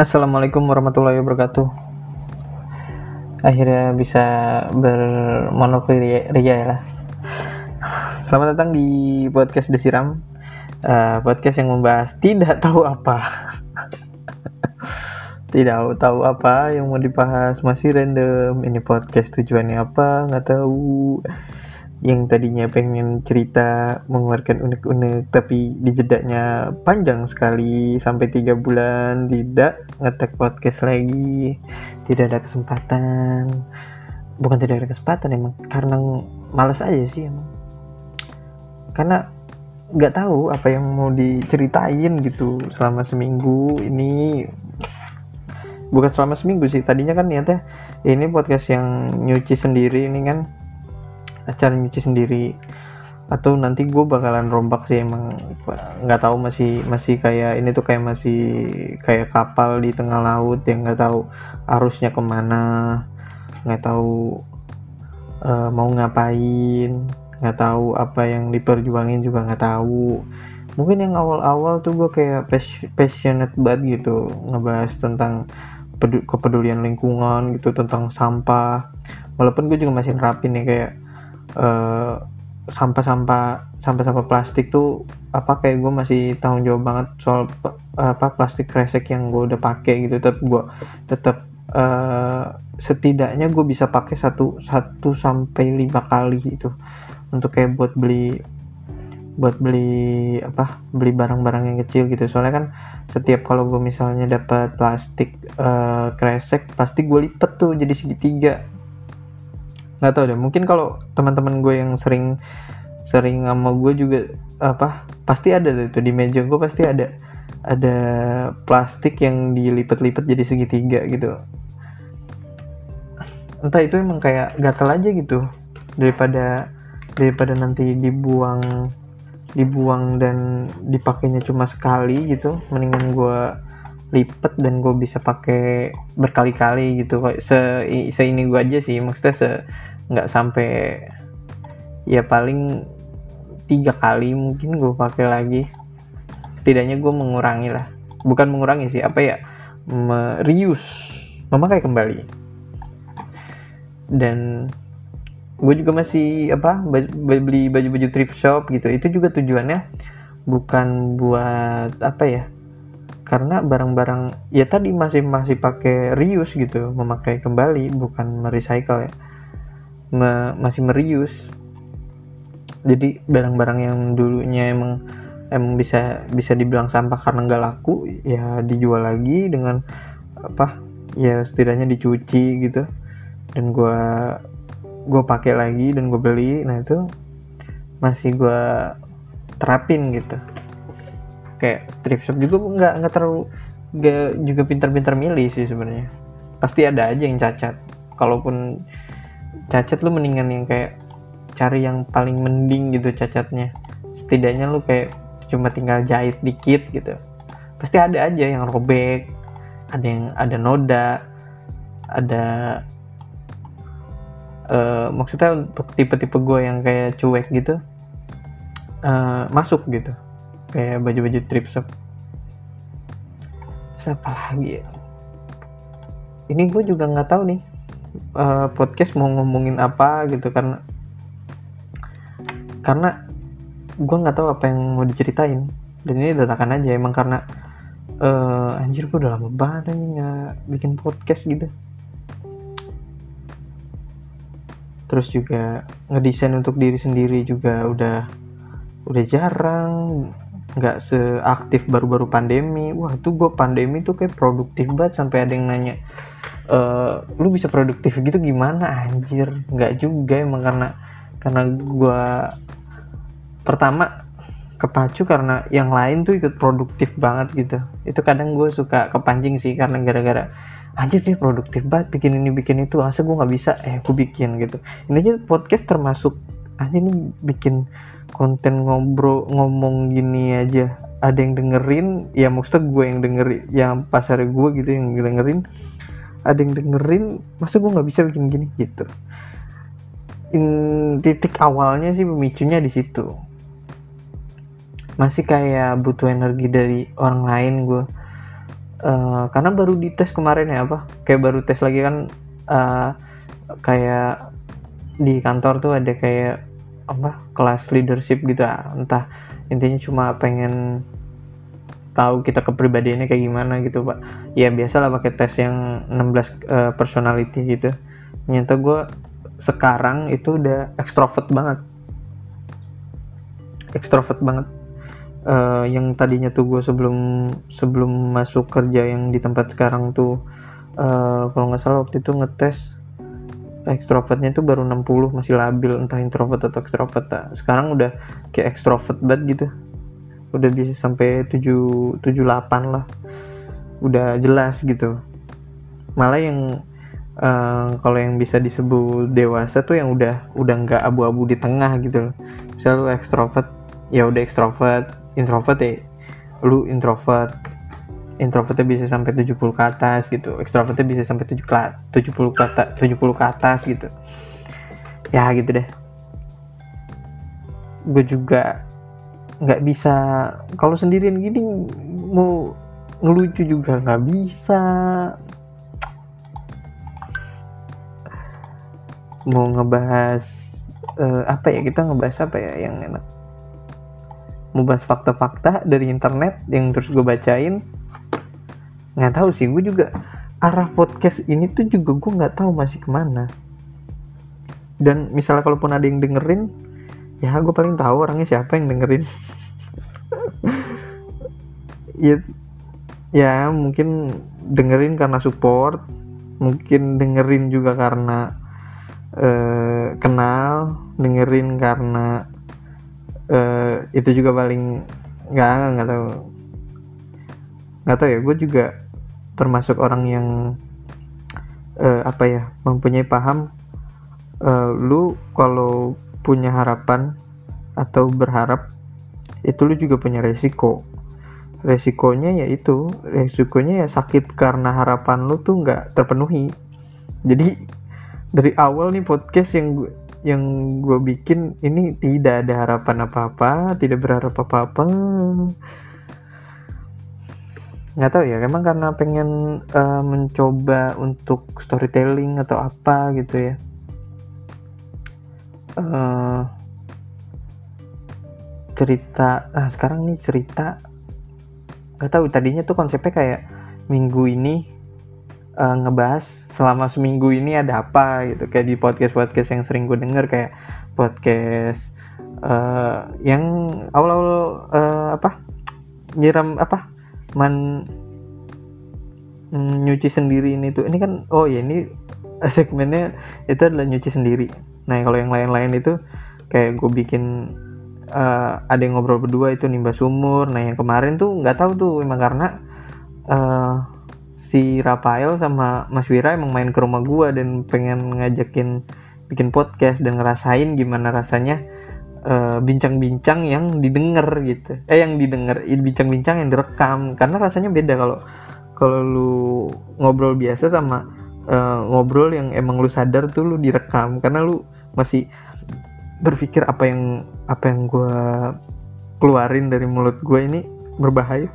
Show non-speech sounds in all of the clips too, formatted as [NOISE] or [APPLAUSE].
Assalamualaikum warahmatullahi wabarakatuh. Akhirnya bisa bermonokuria ya lah. Selamat datang di podcast Desiram. Uh, podcast yang membahas tidak tahu apa. [LAUGHS] tidak tahu apa yang mau dibahas masih random. Ini podcast tujuannya apa nggak tahu yang tadinya pengen cerita mengeluarkan unek-unek tapi jedanya panjang sekali sampai tiga bulan tidak ngetek podcast lagi. Tidak ada kesempatan. Bukan tidak ada kesempatan emang karena males aja sih emang. Karena nggak tahu apa yang mau diceritain gitu selama seminggu ini. Bukan selama seminggu sih tadinya kan niatnya ini podcast yang nyuci sendiri ini kan acara nyuci sendiri. Atau nanti gue bakalan rombak sih emang. Nggak tahu masih masih kayak ini tuh kayak masih kayak kapal di tengah laut yang nggak tahu arusnya ke mana nggak tahu uh, mau ngapain nggak tahu apa yang diperjuangin juga nggak tahu. Mungkin yang awal-awal tuh gue kayak passionate banget gitu ngebahas tentang kepedulian lingkungan gitu tentang sampah. Walaupun gue juga masih nerapin nih kayak sampah-sampah sampah-sampah plastik tuh apa kayak gue masih tanggung jawab banget soal apa plastik kresek yang gue udah pakai gitu. Tetap gue tetap uh, setidaknya gue bisa pakai satu satu sampai lima kali itu untuk kayak buat beli buat beli apa beli barang-barang yang kecil gitu. Soalnya kan setiap kalau gue misalnya dapat plastik uh, kresek pasti gue lipet tuh jadi segitiga nggak tahu deh mungkin kalau teman-teman gue yang sering sering sama gue juga apa pasti ada tuh di meja gue pasti ada ada plastik yang dilipat-lipat jadi segitiga gitu. Entah itu emang kayak gatel aja gitu daripada daripada nanti dibuang dibuang dan dipakainya cuma sekali gitu mendingan gue lipet dan gue bisa pakai berkali-kali gitu. Se, se ini gue aja sih maksudnya se nggak sampai ya paling tiga kali mungkin gue pakai lagi. Setidaknya gue mengurangi lah. Bukan mengurangi sih apa ya reuse memakai kembali. Dan gue juga masih apa beli baju-baju thrift shop gitu. Itu juga tujuannya bukan buat apa ya karena barang-barang ya tadi masih masih pakai reuse gitu memakai kembali bukan merecycle ya me masih merius. Jadi barang-barang yang dulunya emang emang bisa bisa dibilang sampah karena nggak laku ya dijual lagi dengan apa ya setidaknya dicuci gitu. Dan gue gue pakai lagi dan gue beli. Nah itu masih gue terapin gitu. Kayak strip shop juga nggak nggak terlalu gak juga pintar-pintar milih sih sebenarnya. Pasti ada aja yang cacat. Kalaupun cacat lu mendingan yang kayak cari yang paling mending gitu cacatnya. Setidaknya lu kayak cuma tinggal jahit dikit gitu. Pasti ada aja yang robek ada yang ada noda ada uh, maksudnya untuk tipe-tipe gue yang kayak cuek gitu uh, masuk gitu. Kayak baju-baju trip shop. Siapa lagi ya? Ini gue juga nggak tahu nih uh, podcast mau ngomongin apa gitu karena karena gue nggak tahu apa yang mau diceritain. Dan ini dadakan aja emang karena uh, anjir gue udah lama banget nih nggak bikin podcast gitu. Terus juga ngedesain untuk diri sendiri juga udah udah jarang nggak seaktif baru-baru pandemi. Wah tuh gue pandemi tuh kayak produktif banget sampai ada yang nanya uh, lu bisa produktif gitu gimana anjir? Nggak juga emang karena karena gue pertama kepacu karena yang lain tuh ikut produktif banget gitu. Itu kadang gue suka kepancing sih karena gara-gara anjir dia produktif banget bikin ini bikin itu asa gue nggak bisa? Eh gue bikin gitu. Ini aja podcast termasuk aja nih bikin konten ngobrol ngomong gini aja. Ada yang dengerin ya maksudnya gue yang dengerin yang pasar gue gitu yang dengerin ada yang dengerin masa gue nggak bisa bikin gini? Gitu. In, titik awalnya sih pemicunya di situ. Masih kayak butuh energi dari orang lain gue uh, karena baru dites kemarin ya apa? Kayak baru tes lagi kan uh, kayak di kantor tuh ada kayak apa? Kelas leadership gitu ah. entah. Intinya cuma pengen tahu kita kepribadiannya kayak gimana gitu pak. Ya biasa lah pakai tes yang 16 uh, personality gitu. Ternyata gue sekarang itu udah extrovert banget. Extrovert banget. Uh, yang tadinya tuh gue sebelum sebelum masuk kerja yang di tempat sekarang tuh uh, kalau nggak salah waktu itu ngetes ekstrovertnya tuh baru 60 masih labil entah introvert atau extrovert nah, sekarang udah kayak extrovert banget gitu udah bisa sampai 7 78 lah. Udah jelas gitu. Malah yang uh, kalau yang bisa disebut dewasa tuh yang udah udah nggak abu-abu di tengah gitu loh. Misalnya lu extrovert ya udah extrovert introvert ya lu introvert. Introvertnya bisa sampai 70 ke atas gitu. Extrovertnya bisa sampai 7 ke 70 ke atas 70 ke atas gitu. Ya gitu deh. Gue juga nggak bisa. Kalau sendirian gini mau ngelucu juga nggak bisa. Mau ngebahas uh, apa ya kita ngebahas apa ya yang enak? Mau bahas fakta-fakta dari internet yang terus gue bacain? Nggak tahu sih gue juga arah podcast ini tuh juga gue nggak tahu masih ke mana. Dan misalnya kalaupun ada yang dengerin ya gue paling tahu orangnya siapa yang dengerin. Ya ya mungkin dengerin karena support mungkin dengerin juga karena uh, kenal dengerin karena uh, itu juga paling nggak nggak tahu. Nggak tahu ya gue juga termasuk orang yang uh, apa ya mempunyai paham uh, lu kalau punya harapan atau berharap itu lu juga punya resiko. Resikonya ya itu resikonya ya sakit karena harapan lu tuh nggak terpenuhi. Jadi dari awal nih podcast yang gue yang gue bikin ini tidak ada harapan apa-apa tidak berharap apa-apa. Nggak tahu ya emang karena pengen uh, mencoba untuk storytelling atau apa gitu ya uh, cerita nah sekarang nih cerita nggak tahu tadinya tuh konsepnya kayak minggu ini uh, ngebahas selama seminggu ini ada apa gitu. Kayak di podcast podcast yang sering gue denger kayak podcast uh, yang awal-awal uh, apa nyiram apa man mm, nyuci sendiri ini tuh. Ini kan oh ya ini segmennya itu adalah nyuci sendiri nah kalau yang lain-lain itu kayak gue bikin uh, ada yang ngobrol berdua itu nimba sumur. Nah yang kemarin tuh nggak tahu tuh emang karena uh, si Rafael sama Mas Wira emang main ke rumah gua dan pengen ngajakin bikin podcast dan ngerasain gimana rasanya eh, bincang-bincang uh, yang didengar gitu. Eh yang didengar bincang-bincang yang direkam. Karena rasanya beda kalau kalau lu ngobrol biasa sama uh, ngobrol yang emang lu sadar tuh lu direkam. Karena lu masih berpikir apa yang apa yang gue keluarin dari mulut gue ini berbahaya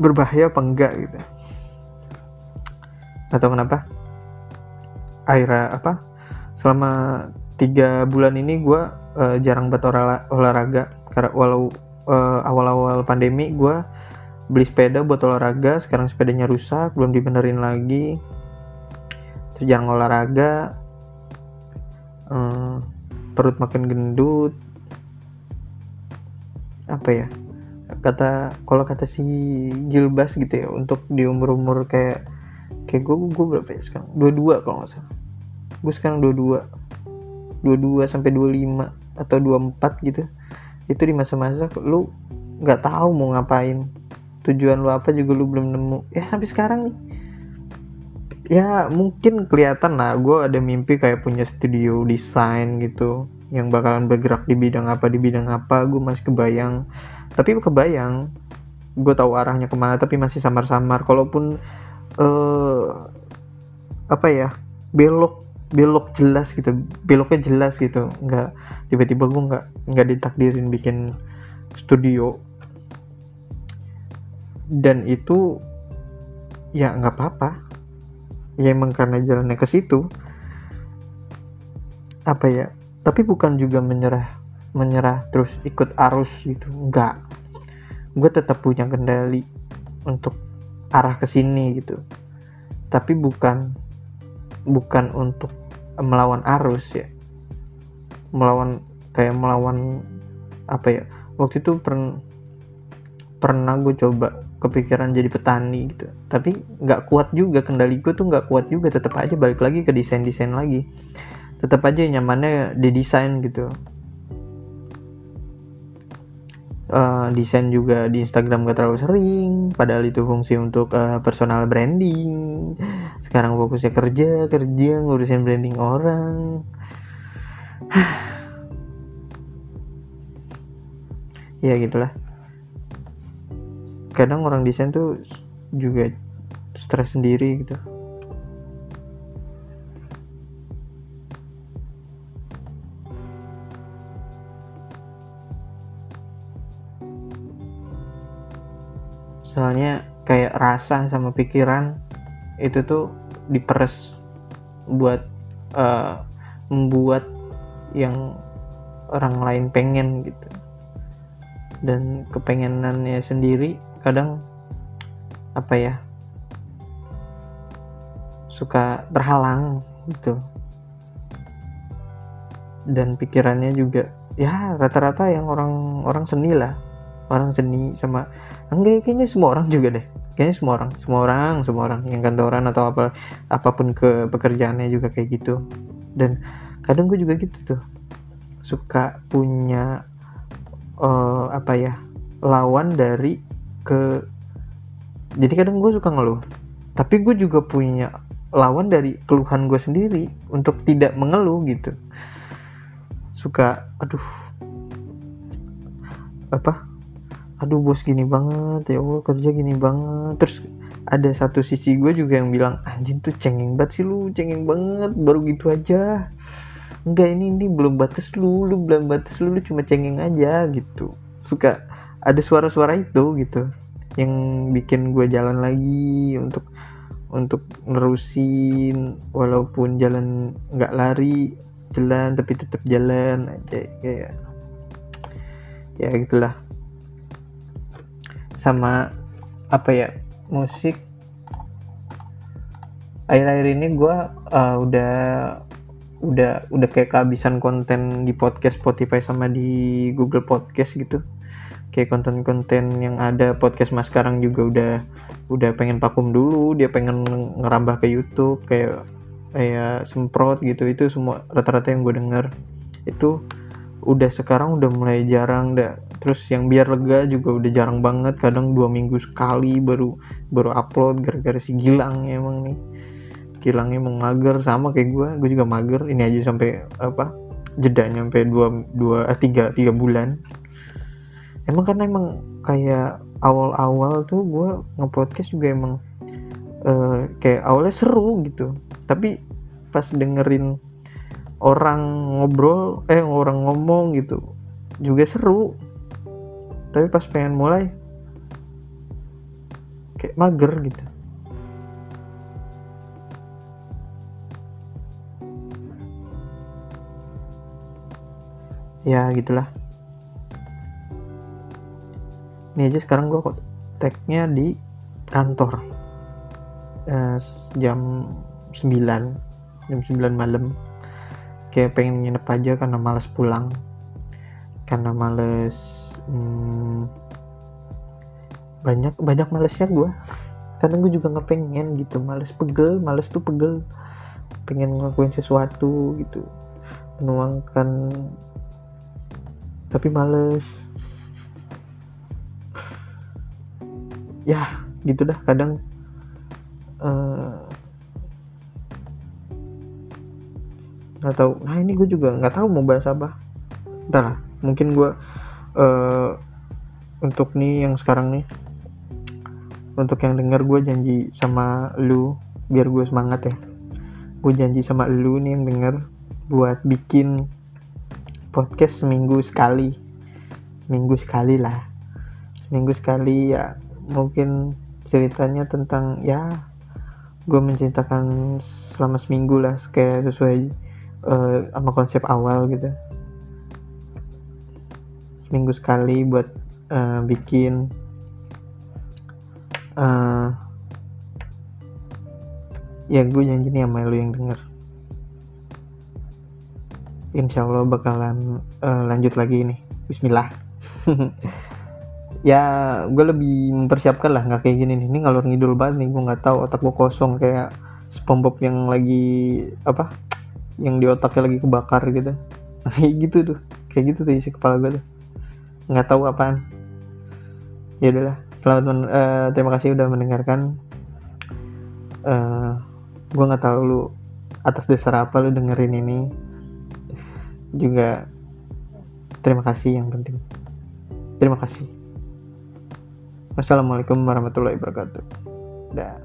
berbahaya apa enggak gitu. Atau kenapa. Akhirnya apa? Selama tiga bulan ini gue uh, jarang buat olahraga. Karena walau uh, awal-awal pandemi gue beli sepeda buat olahraga sekarang sepedanya rusak belum dibenerin lagi terus jarang olahraga. Um, perut makin gendut. Apa ya? Kata kalau kata si Gilbas gitu ya untuk di umur umur kayak kayak gue gue berapa ya sekarang? dua dua kalau nggak salah. Gue sekarang dua dua. dua dua sampai dua lima atau dua empat gitu. Itu di masa-masa lu nggak tahu mau ngapain. Tujuan lu apa juga lu belum nemu. Ya sampai sekarang nih ya mungkin kelihatan lah. Gue ada mimpi kayak punya studio desain gitu yang bakalan bergerak di bidang apa di bidang apa. Gue masih kebayang. Tapi kebayang gue tahu arahnya ke mana tapi masih samar-samar. Kalaupun uh, apa ya belok belok jelas gitu beloknya jelas gitu. Nggak tiba-tiba gue nggak nggak ditakdirin bikin studio. Dan itu ya nggak apa-apa ya emang karena jalannya ke situ. Apa ya tapi bukan juga menyerah menyerah terus ikut arus gitu enggak. Gue tetap punya kendali untuk arah ke sini gitu. Tapi bukan bukan untuk melawan arus ya. Melawan kayak melawan apa ya waktu itu pernah pernah gue coba kepikiran jadi petani gitu. Tapi nggak kuat juga kendali gue tuh nggak kuat juga tetap aja balik lagi ke desain desain lagi. Tetap aja nyamannya di desain gitu. Uh, desain juga di Instagram gak terlalu sering padahal itu fungsi untuk uh, personal branding. Sekarang fokusnya kerja kerja ngurusin branding orang. [SIGHS] Ya gitulah kadang orang desain tuh juga stres sendiri gitu. Soalnya kayak rasa sama pikiran itu tuh diperes buat uh, membuat yang orang lain pengen gitu. Dan kepengenannya sendiri kadang apa ya suka terhalang gitu. Dan pikirannya juga ya rata-rata yang orang orang seni lah. Orang seni sama enggak kayaknya semua orang juga deh. Kayaknya semua orang semua orang semua orang yang kantoran atau apa apa pun ke pekerjaannya juga kayak gitu. Dan kadang gue juga gitu tuh. Suka punya uh, apa ya lawan dari ke jadi kadang gue suka ngeluh. Tapi gue juga punya lawan dari keluhan gue sendiri untuk tidak mengeluh gitu. Suka aduh apa? Aduh bos gini banget ya Allah kerja gini banget. Terus ada satu sisi gue juga yang bilang anjing tuh cengeng banget sih lu cengeng banget baru gitu aja. Enggak ini ini belum batas lu lu belum batas lu lu cuma cengeng aja gitu. Suka ada suara-suara itu gitu yang bikin gue jalan lagi untuk untuk nerusin walaupun jalan nggak lari jalan tapi tetap jalan aja kayak ya gitulah. Sama apa ya musik. Akhir-akhir ini gue uh, udah udah udah kayak kehabisan konten di podcast Spotify sama di Google Podcast gitu kayak konten-konten yang ada. Podcast mas sekarang juga udah udah pengen vakum dulu. Dia pengen ngerambah ke YouTube kayak kayak semprot gitu. Itu semua rata-rata yang gue denger. Itu udah sekarang udah mulai jarang dah. Terus yang biar lega juga udah jarang banget. Kadang dua minggu sekali baru baru upload gara-gara si Gilang emang nih. Gilang emang mager. Sama kayak gue gue juga mager. Ini aja sampai apa jeda sampai dua dua eh, tiga tiga bulan emang karena emang kayak awal-awal tuh gue ngepodcast juga emang uh, kayak awalnya seru gitu. Tapi pas dengerin orang ngobrol eh orang ngomong gitu juga seru. Tapi pas pengen mulai kayak mager gitu. Ya gitulah ini aja sekarang gue kok tagnya di kantor. Eh, jam 9 jam 9 malam. Kayak pengen nginep aja karena males pulang. Karena males hmm, banyak banyak malesnya gue [LAUGHS] karena gue juga nggak pengen gitu. Males pegel males tuh pegel. Pengen ngelakuin sesuatu gitu. Menuangkan tapi males ya gitu dah kadang uh, nggak tahu. Nah ini gue juga nggak tahu mau bahas apa. Entar lah mungkin gue uh, untuk nih yang sekarang nih untuk yang denger gue janji sama lu biar gue semangat ya. Gue janji sama lu nih yang denger buat bikin podcast seminggu sekali. Seminggu sekali lah. Seminggu sekali ya mungkin ceritanya tentang ya gue menceritakan selama seminggu lah kayak sesuai uh, sama konsep awal gitu. Seminggu sekali buat uh, bikin uh, ya gue janji nih sama lu yang denger. Insya Allah bakalan uh, lanjut lagi nih. Bismillah [LAUGHS] ya gue lebih mempersiapkan lah nggak kayak gini nih. Ini ngalor ngidul banget nih gue nggak tahu otak gue kosong kayak SpongeBob yang lagi apa yang di otaknya lagi kebakar gitu. [LAUGHS] Kayak gitu tuh kayak gitu tuh isi kepala gue tuh. Nggak tahu apaan. Ya udahlah selamat men uh, terima kasih udah mendengarkan. Uh, gue nggak tahu lu atas dasar apa lu dengerin ini. Juga terima kasih yang penting. Terima kasih Wassalamualaikum warahmatullahi wabarakatuh. Dah.